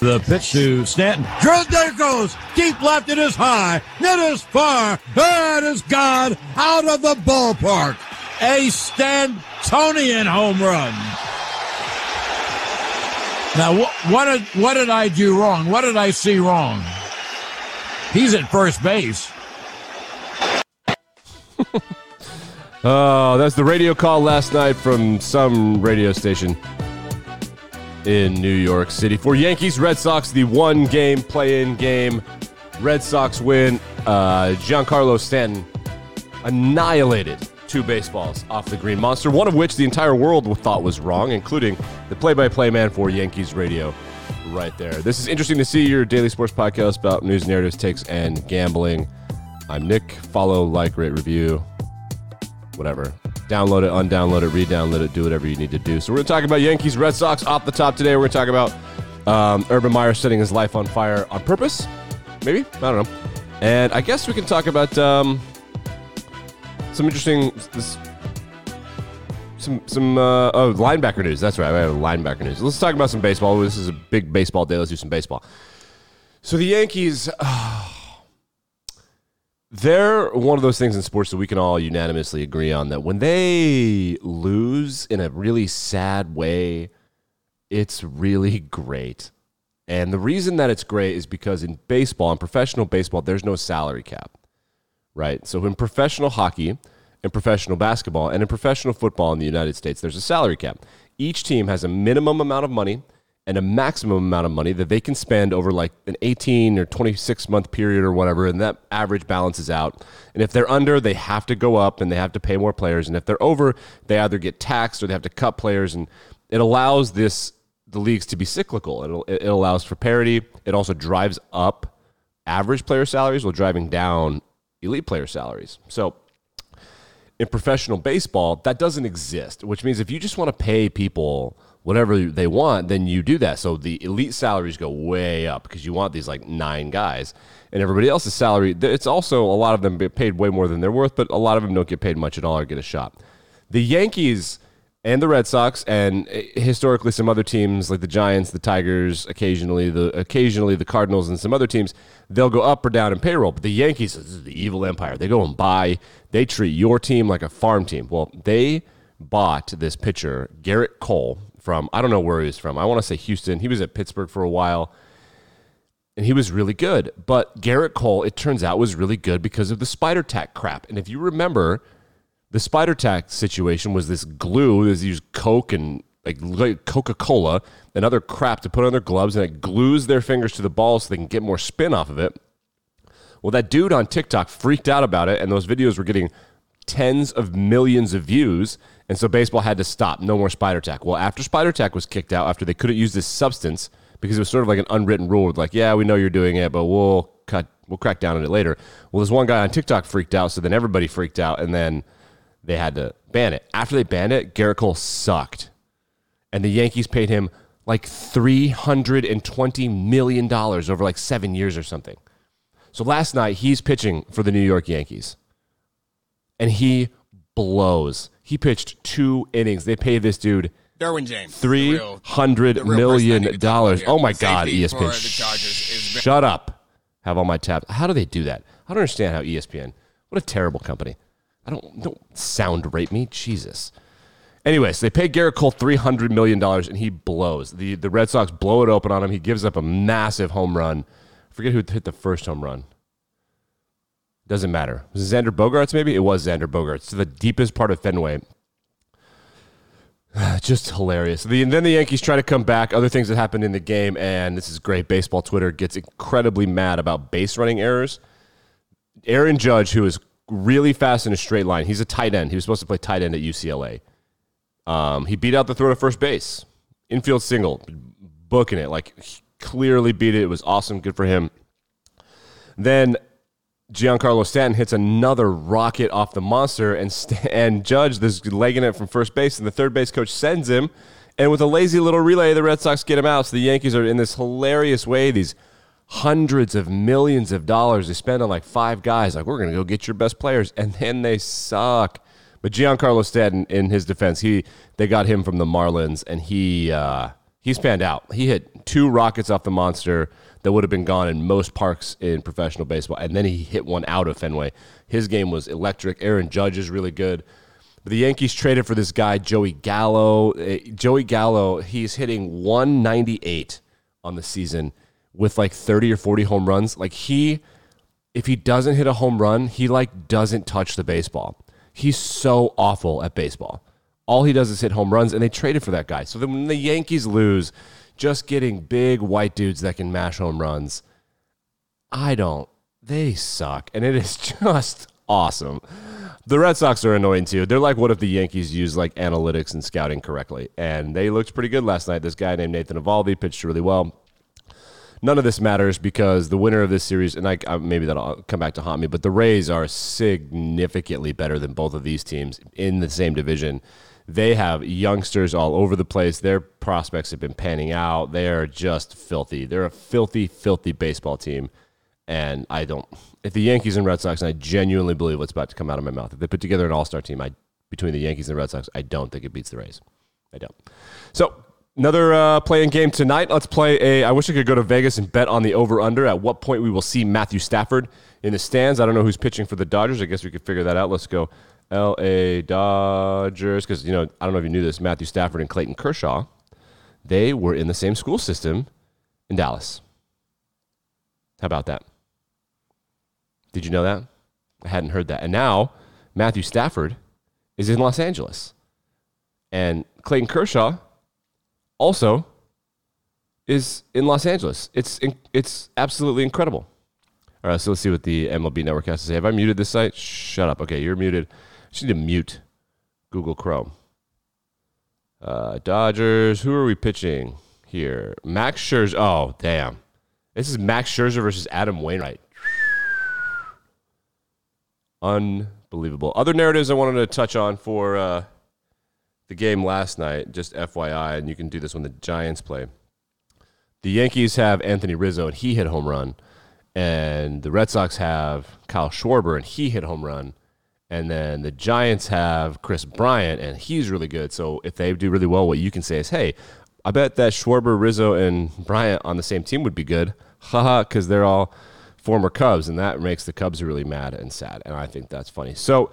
The pitch to Stanton. Drill, there goes. Deep left. It is high. It is far. It is gone out of the ballpark. A Stantonian home run. Now, wh- what did what did I do wrong? What did I see wrong? He's at first base. Oh, that's the radio call last night from some radio station in New York City for Yankees Red Sox. The one game play in game. Red Sox win. Uh, Giancarlo Stanton annihilated two baseballs off the Green Monster, one of which the entire world thought was wrong, including the play by play man for Yankees radio right there. This is interesting to see your daily sports podcast about news, narratives, takes, and gambling. I'm Nick. Follow, like, rate, review, whatever. Download it, undownload it, re-download it, do whatever you need to do. So we're going to talk about Yankees, Red Sox off the top today. We're going to talk about um, Urban Meyer setting his life on fire on purpose. Maybe I don't know. And I guess we can talk about um, some interesting this, some some uh, oh linebacker news. That's right. I have linebacker news. Let's talk about some baseball. This is a big baseball day. Let's do some baseball. So the Yankees. They're one of those things in sports that we can all unanimously agree on that when they lose in a really sad way, it's really great. And the reason that it's great is because in baseball, in professional baseball, there's no salary cap, right? So in professional hockey, in professional basketball, and in professional football in the United States, there's a salary cap. Each team has a minimum amount of money and a maximum amount of money that they can spend over like an 18 or 26 month period or whatever, and that average balances out. And if they're under, they have to go up and they have to pay more players. And if they're over, they either get taxed or they have to cut players. And it allows this the leagues to be cyclical. It, it allows for parity. It also drives up average player salaries while driving down elite player salaries. So in professional baseball, that doesn't exist, which means if you just want to pay people whatever they want, then you do that. So the elite salaries go way up because you want these like nine guys. And everybody else's salary, it's also a lot of them get paid way more than they're worth, but a lot of them don't get paid much at all or get a shot. The Yankees and the Red Sox and eh, historically some other teams like the Giants, the Tigers, occasionally the occasionally the Cardinals and some other teams, they'll go up or down in payroll. But the Yankees is the evil empire. They go and buy, they treat your team like a farm team. Well, they bought this pitcher, Gerrit Cole, from I don't know where he was from. I want to say Houston. He was at Pittsburgh for a while. And he was really good. But Gerrit Cole, it turns out, was really good because of the spider tack crap. And if you remember, the spider tack situation was this glue, they used Coke and like Coca Cola and other crap to put on their gloves, and it glues their fingers to the ball so they can get more spin off of it. Well, that dude on TikTok freaked out about it, and those videos were getting tens of millions of views. And so baseball had to stop. No more spider tack. Well, after spider tack was kicked out, after they couldn't use this substance, because it was sort of like an unwritten rule, like, yeah, we know you're doing it, but we'll cut, we'll crack down on it later. Well, this one guy on TikTok freaked out, so then everybody freaked out, and then they had to ban it. After they banned it, Gerrit Cole sucked, and the Yankees paid him like three hundred and twenty million dollars over like seven years or something. So last night he's pitching for the New York Yankees, and he blows. He pitched two innings. They paid this dude Derwin James. three hundred million dollars. Oh my God, ESPN. for the Chargers is very- Shut up. Have all my tabs. How do they do that? I don't understand how ESPN. What a terrible company. I don't don't sound rape me. Jesus. Anyways, they paid Gerrit Cole three hundred million dollars, and he blows. the The Red Sox blow it open on him. He gives up a massive home run. I forget who hit the first home run. Doesn't matter. Xander Bogaerts? Maybe it was Xander Bogaerts to the deepest part of Fenway. Just hilarious. The, and then the Yankees try to come back. Other things that happened in the game, and this is great. Baseball Twitter gets incredibly mad about base running errors. Aaron Judge, who is really fast in a straight line, he's a tight end. He was supposed to play tight end at UCLA. Um, he beat out the throw to first base, infield single, booking it like clearly beat it. It was awesome, good for him. Then Giancarlo Stanton hits another rocket off the monster, and St- and Judge is legging it from first base, and the third base coach sends him, and with a lazy little relay, the Red Sox get him out. So the Yankees are in this hilarious way. These hundreds of millions of dollars they spend on like five guys. Like we're gonna go get your best players, and then they suck. But Giancarlo Stanton, in his defense, he they got him from the Marlins, and he uh, He's panned out. He hit two rockets off the monster that would have been gone in most parks in professional baseball, and then he hit one out of Fenway. His game was electric. Aaron Judge is really good. But the Yankees traded for this guy, Joey Gallo. Uh, Joey Gallo, he's hitting 198 on the season with like 30 or 40 home runs. Like he, if he doesn't hit a home run, he like doesn't touch the baseball. He's so awful at baseball. All he does is hit home runs, and they traded for that guy. So then when the Yankees lose, just getting big white dudes that can mash home runs, I don't. They suck, and it is just awesome. The Red Sox are annoying too. They're like, what if the Yankees used like analytics and scouting correctly? And they looked pretty good last night. This guy named Nathan Eovaldi pitched really well. None of this matters because the winner of this series, and I, I maybe that'll uh, come back to haunt me, but the Rays are significantly better than both of these teams in the same division. They have youngsters all over the place. Their prospects have been panning out. They are just filthy. They're a filthy, filthy baseball team. And I don't. If the Yankees and Red Sox, and I genuinely believe what's about to come out of my mouth, if they put together an All Star team, I between the Yankees and the Red Sox, I don't think it beats the Rays. I don't. So Another uh, playing game tonight. Let's play a. I wish I could go to Vegas and bet on the over under. At what point we will see Matthew Stafford in the stands? I don't know who's pitching for the Dodgers. I guess we could figure that out. Let's go L.A. Dodgers because you know I don't know if you knew this. Matthew Stafford and Clayton Kershaw, they were in the same school system in Dallas. How about that? Did you know that? I hadn't heard that. And now Matthew Stafford is in Los Angeles, and Clayton Kershaw also is in Los Angeles. It's it's absolutely incredible. All right, so let's see what the MLB Network has to say. Have I muted this site? Shut up. Okay, you're muted. Just need to mute Google Chrome. Uh, Dodgers. Who are we pitching here? Max Scherzer. Oh, damn. This is Max Scherzer versus Adam Wainwright. Unbelievable. Other narratives I wanted to touch on for uh, the game last night, just FYI, and you can do this when the Giants play. The Yankees have Anthony Rizzo, and he hit home run. And the Red Sox have Kyle Schwarber, and he hit home run. And then the Giants have Kris Bryant, and he's really good. So if they do really well, what you can say is, hey, I bet that Schwarber, Rizzo, and Bryant on the same team would be good. Haha, because they're all former Cubs, and that makes the Cubs really mad and sad. And I think that's funny. So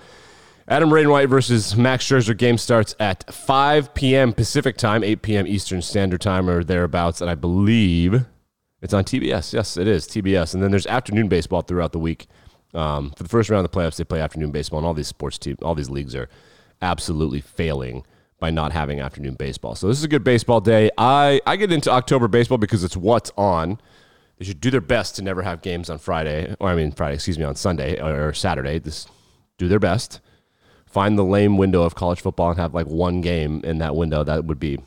Adam Wainwright versus Max Scherzer game starts at 5 p.m. Pacific time, 8 p.m. Eastern Standard Time or thereabouts, and I believe it's on TBS. Yes, it is TBS. And then there's afternoon baseball throughout the week. Um, for the first round of the playoffs, they play afternoon baseball, and all these sports teams, all these leagues are absolutely failing by not having afternoon baseball. So this is a good baseball day. I I get into October baseball because it's what's on. They should do their best to never have games on Friday, or I mean Friday, excuse me, on Sunday or Saturday. This do their best find the lame window of college football and have like one game in that window. That would be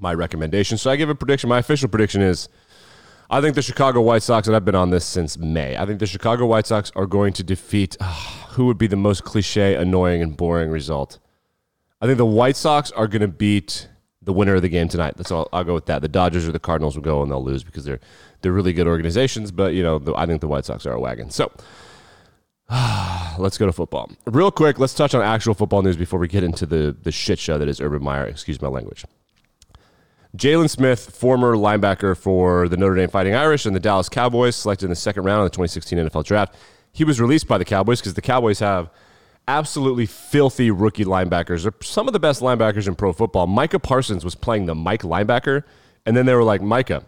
my recommendation. So I give a prediction. My official prediction is I think the Chicago White Sox, and I've been on this since May, I think the Chicago White Sox are going to defeat uh, who would be the most cliche, annoying, and boring result. I think the White Sox are going to beat the winner of the game tonight. That's all. I'll go with that. The Dodgers or the Cardinals will go and they'll lose because they're they're really good organizations. But you know, the, I think the White Sox are a wagon. So let's go to football. Real quick, let's touch on actual football news before we get into the, the shit show that is Urban Meyer. Excuse my language. Jaylon Smith, former linebacker for the Notre Dame Fighting Irish and the Dallas Cowboys, selected in the second round of the 2016 NFL Draft. He was released by the Cowboys because the Cowboys have absolutely filthy rookie linebackers. They're some of the best linebackers in pro football. Micah Parsons was playing the Mike linebacker, and then they were like, Micah,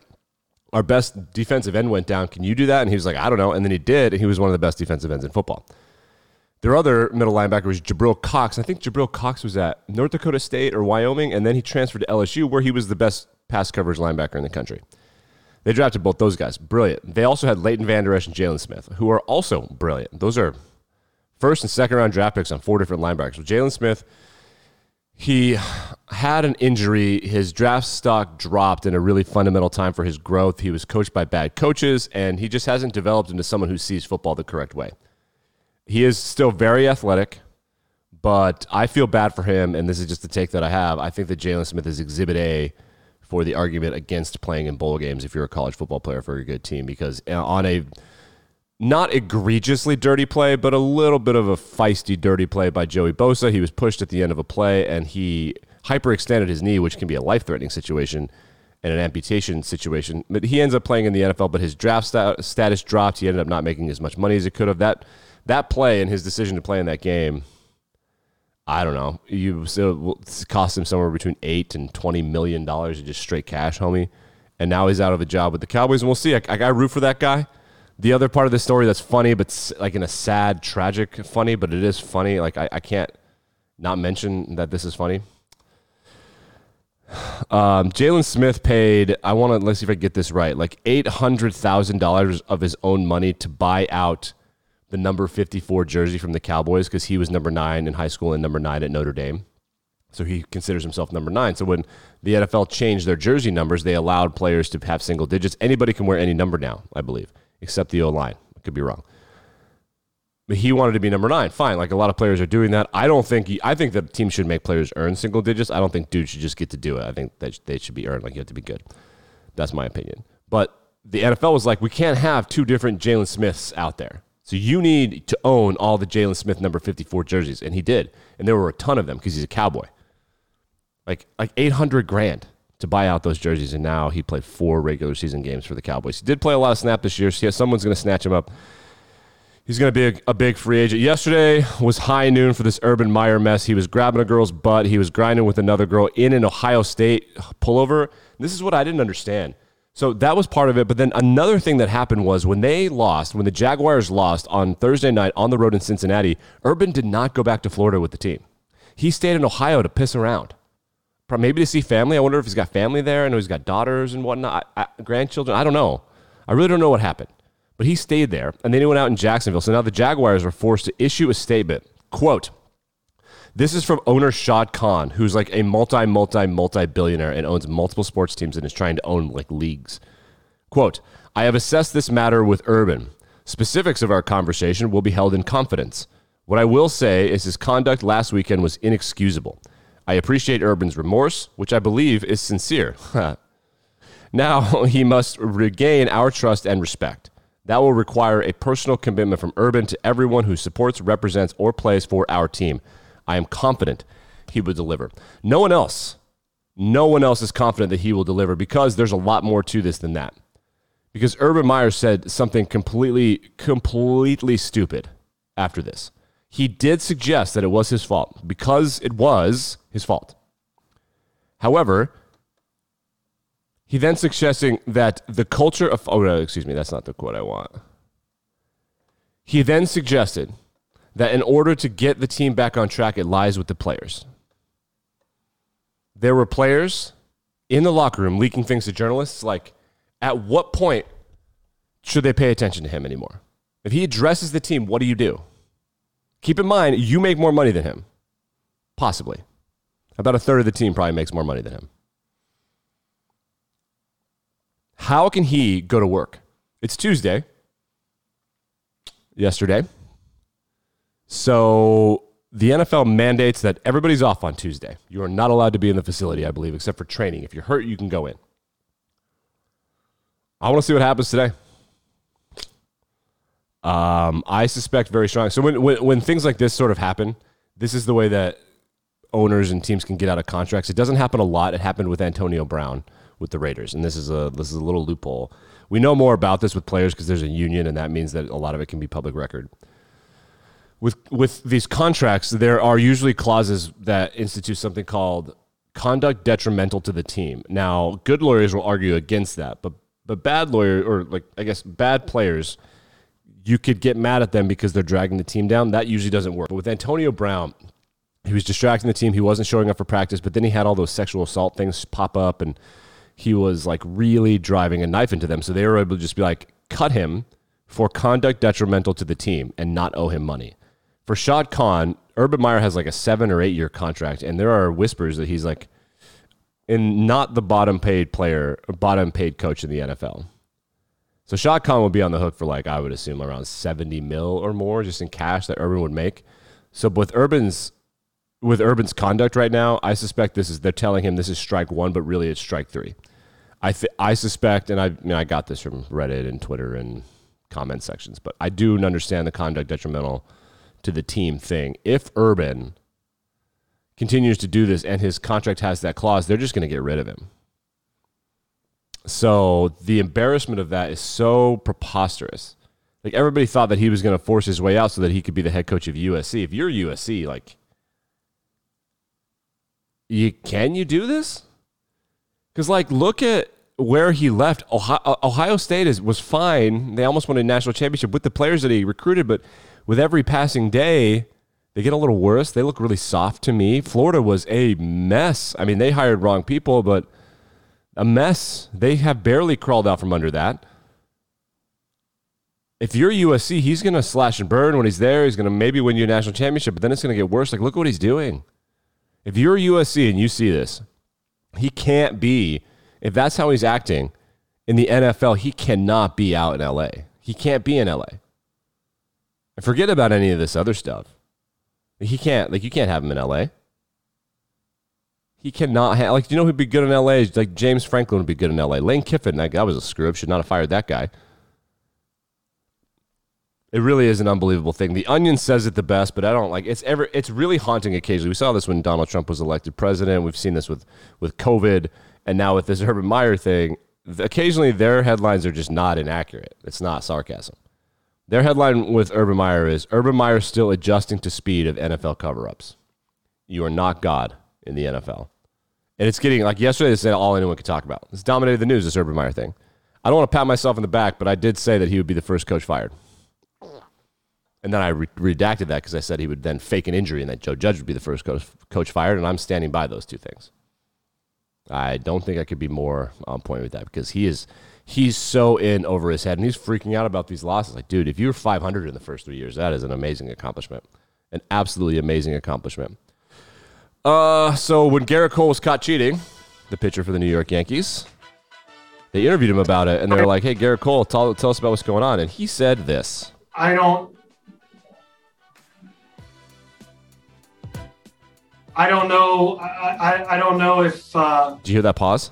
our best defensive end went down. Can you do that? And he was like, I don't know. And then he did, and he was one of the best defensive ends in football. Their other middle linebacker was Jabril Cox. I think Jabril Cox was at North Dakota State or Wyoming, and then he transferred to LSU, where he was the best pass coverage linebacker in the country. They drafted both those guys. Brilliant. They also had Leighton Vander Esch and Jaylon Smith, who are also brilliant. Those are first and second round draft picks on four different linebackers. So Jaylon Smith, he had an injury. His draft stock dropped in a really fundamental time for his growth. He was coached by bad coaches, and he just hasn't developed into someone who sees football the correct way. He is still very athletic, but I feel bad for him, and this is just the take that I have. I think that Jaylon Smith is exhibit A for the argument against playing in bowl games if you're a college football player for a good team, because uh, on a not egregiously dirty play, but a little bit of a feisty dirty play by Joey Bosa. He was pushed at the end of a play and he hyperextended his knee, which can be a life threatening situation. and an amputation situation. But he ends up playing in the NFL, but his draft sta- status dropped. He ended up not making as much money as he could have. That that play and his decision to play in that game, I don't know. You cost him somewhere between eight and twenty million dollars, in just straight cash, homie. And now he's out of a job with the Cowboys, and we'll see. I, I root for that guy. The other part of the story that's funny, but like in a sad, tragic funny, but it is funny. Like I, I can't not mention that this is funny. Um, Jaylon Smith paid, I want to, let's see if I get this right, like $800,000 of his own money to buy out the number 54 jersey from the Cowboys because he was number nine in high school and number nine at Notre Dame. So he considers himself number nine. So when the NFL changed their jersey numbers, they allowed players to have single digits. Anybody can wear any number now, I believe, except the O line. I could be wrong. But he wanted to be number nine. Fine. Like a lot of players are doing that. I don't think, he, I think that teams should make players earn single digits. I don't think dudes should just get to do it. I think that they should be earned. Like you have to be good. That's my opinion. But the NFL was like, we can't have two different Jaylon Smiths out there. So you need to own all the Jaylon Smith number 54 jerseys. And he did. And there were a ton of them because he's a cowboy. Like like 800 grand to buy out those jerseys. And now he played four regular season games for the Cowboys. He did play a lot of snap this year. So someone's going to snatch him up. He's going to be a, a, big free agent. Yesterday was high noon for this Urban Meyer mess. He was grabbing a girl's butt. He was grinding with another girl in an Ohio State pullover. This is what I didn't understand. So that was part of it. But then another thing that happened was when they lost, when the Jaguars lost on Thursday night on the road in Cincinnati, Urban did not go back to Florida with the team. He stayed in Ohio to piss around. Maybe to see family. I wonder if he's got family there. I know he's got daughters and whatnot, grandchildren. I don't know. I really don't know what happened. But he stayed there, and then he went out in Jacksonville. So now the Jaguars are forced to issue a statement. Quote, this is from owner Shad Khan, who's like a multi, multi, multi billionaire and owns multiple sports teams and is trying to own like leagues. Quote, I have assessed this matter with Urban. Specifics of our conversation will be held in confidence. What I will say is his conduct last weekend was inexcusable. I appreciate Urban's remorse, which I believe is sincere. now he must regain our trust and respect. That will require a personal commitment from Urban to everyone who supports, represents, or plays for our team. I am confident he will deliver. No one else, no one else is confident that he will deliver because there's a lot more to this than that. Because Urban Meyer said something completely, completely stupid after this. He did suggest that it was his fault because it was his fault. However, he then suggesting that the culture of oh no, excuse me, that's not the quote I want. He then suggested that in order to get the team back on track, it lies with the players. There were players in the locker room leaking things to journalists like at what point should they pay attention to him anymore? If he addresses the team, what do you do? Keep in mind, you make more money than him. Possibly. About a third of the team probably makes more money than him. How can he go to work? It's Tuesday. Yesterday. So the NFL mandates that everybody's off on Tuesday. You are not allowed to be in the facility, I believe, except for training. If you're hurt, you can go in. I want to see what happens today. Um, I suspect very strong. So when, when when things like this sort of happen, this is the way that owners and teams can get out of contracts. It doesn't happen a lot. It happened with Antonio Brown with the Raiders, and this is a this is a little loophole. We know more about this with players because there's a union, and that means that a lot of it can be public record. With with these contracts, there are usually clauses that institute something called conduct detrimental to the team. Now, good lawyers will argue against that, but but bad lawyer or like I guess bad players, you could get mad at them because they're dragging the team down. That usually doesn't work. But with Antonio Brown, he was distracting the team. He wasn't showing up for practice, but then he had all those sexual assault things pop up and he was like really driving a knife into them. So they were able to just be like, cut him for conduct detrimental to the team and not owe him money. For Shad Khan, Urban Meyer has like a seven or eight year contract, and there are whispers that he's like in not the bottom paid player, bottom paid coach in the NFL. So Shad Khan would be on the hook for like I would assume around seventy mil or more just in cash that Urban would make. So with Urban's with Urban's conduct right now, I suspect this is they're telling him this is strike one, but really it's strike three. I th- I suspect, and I, mean, I got this from Reddit and Twitter and comment sections, but I do understand the conduct detrimental to the team thing. If Urban continues to do this and his contract has that clause, they're just going to get rid of him. So the embarrassment of that is so preposterous. Like everybody thought that he was going to force his way out so that he could be the head coach of USC. If you're USC, like, you can you do this? Because like, look at where he left. Ohio, Ohio State is was fine. They almost won a national championship with the players that he recruited, but with every passing day, they get a little worse. They look really soft to me. Florida was a mess. I mean, they hired wrong people, but a mess. They have barely crawled out from under that. If you're USC, he's going to slash and burn when he's there. He's going to maybe win you a national championship, but then it's going to get worse. Like, look what he's doing. If you're USC and you see this, he can't be, if that's how he's acting in the NFL, he cannot be out in LA. He can't be in LA. And forget about any of this other stuff. He can't, like, you can't have him in LA. He cannot have, like, you know who'd be good in LA? Like, James Franklin would be good in LA. Lane Kiffin, like, that was a screw up, should not have fired that guy. It really is an unbelievable thing. The Onion says it the best, but I don't like it's ever it's really haunting occasionally. We saw this when Donald Trump was elected president. We've seen this with with COVID and now with this Urban Meyer thing. Occasionally their headlines are just not inaccurate. It's not sarcasm. Their headline with Urban Meyer is Urban Meyer still adjusting to speed of NFL cover-ups. You are not God in the NFL. And it's getting like yesterday they said all anyone could talk about. It's dominated the news, this Urban Meyer thing. I don't want to pat myself in the back, but I did say that he would be the first coach fired. And then I re- redacted that because I said he would then fake an injury and that Joe Judge would be the first coach, coach fired. And I'm standing by those two things. I don't think I could be more on point with that because he is he's so in over his head and he's freaking out about these losses. Like, dude, if you were 500 in the first three years, that is an amazing accomplishment, an absolutely amazing accomplishment. Uh, so when Gerrit Cole was caught cheating, the pitcher for the New York Yankees, they interviewed him about it and they're like, "Hey, Gerrit Cole, tell, tell us about what's going on." And he said this. I don't. I don't know. I, I, I don't know if. Uh, Did you hear that pause?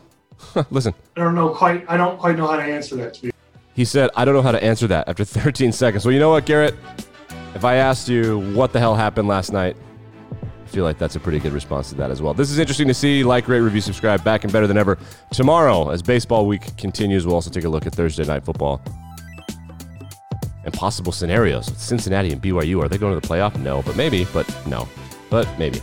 Listen. I don't know quite. I don't quite know how to answer that. To be. He said, "I don't know how to answer that." After 13 seconds. Well, you know what, Gerrit? If I asked you what the hell happened last night, I feel like that's a pretty good response to that as well. This is interesting to see. Like, rate, review, subscribe. Back and better than ever tomorrow as baseball week continues. We'll also take a look at Thursday night football and possible scenarios. Cincinnati and BYU are they going to the playoff? No, but maybe. But no, but maybe.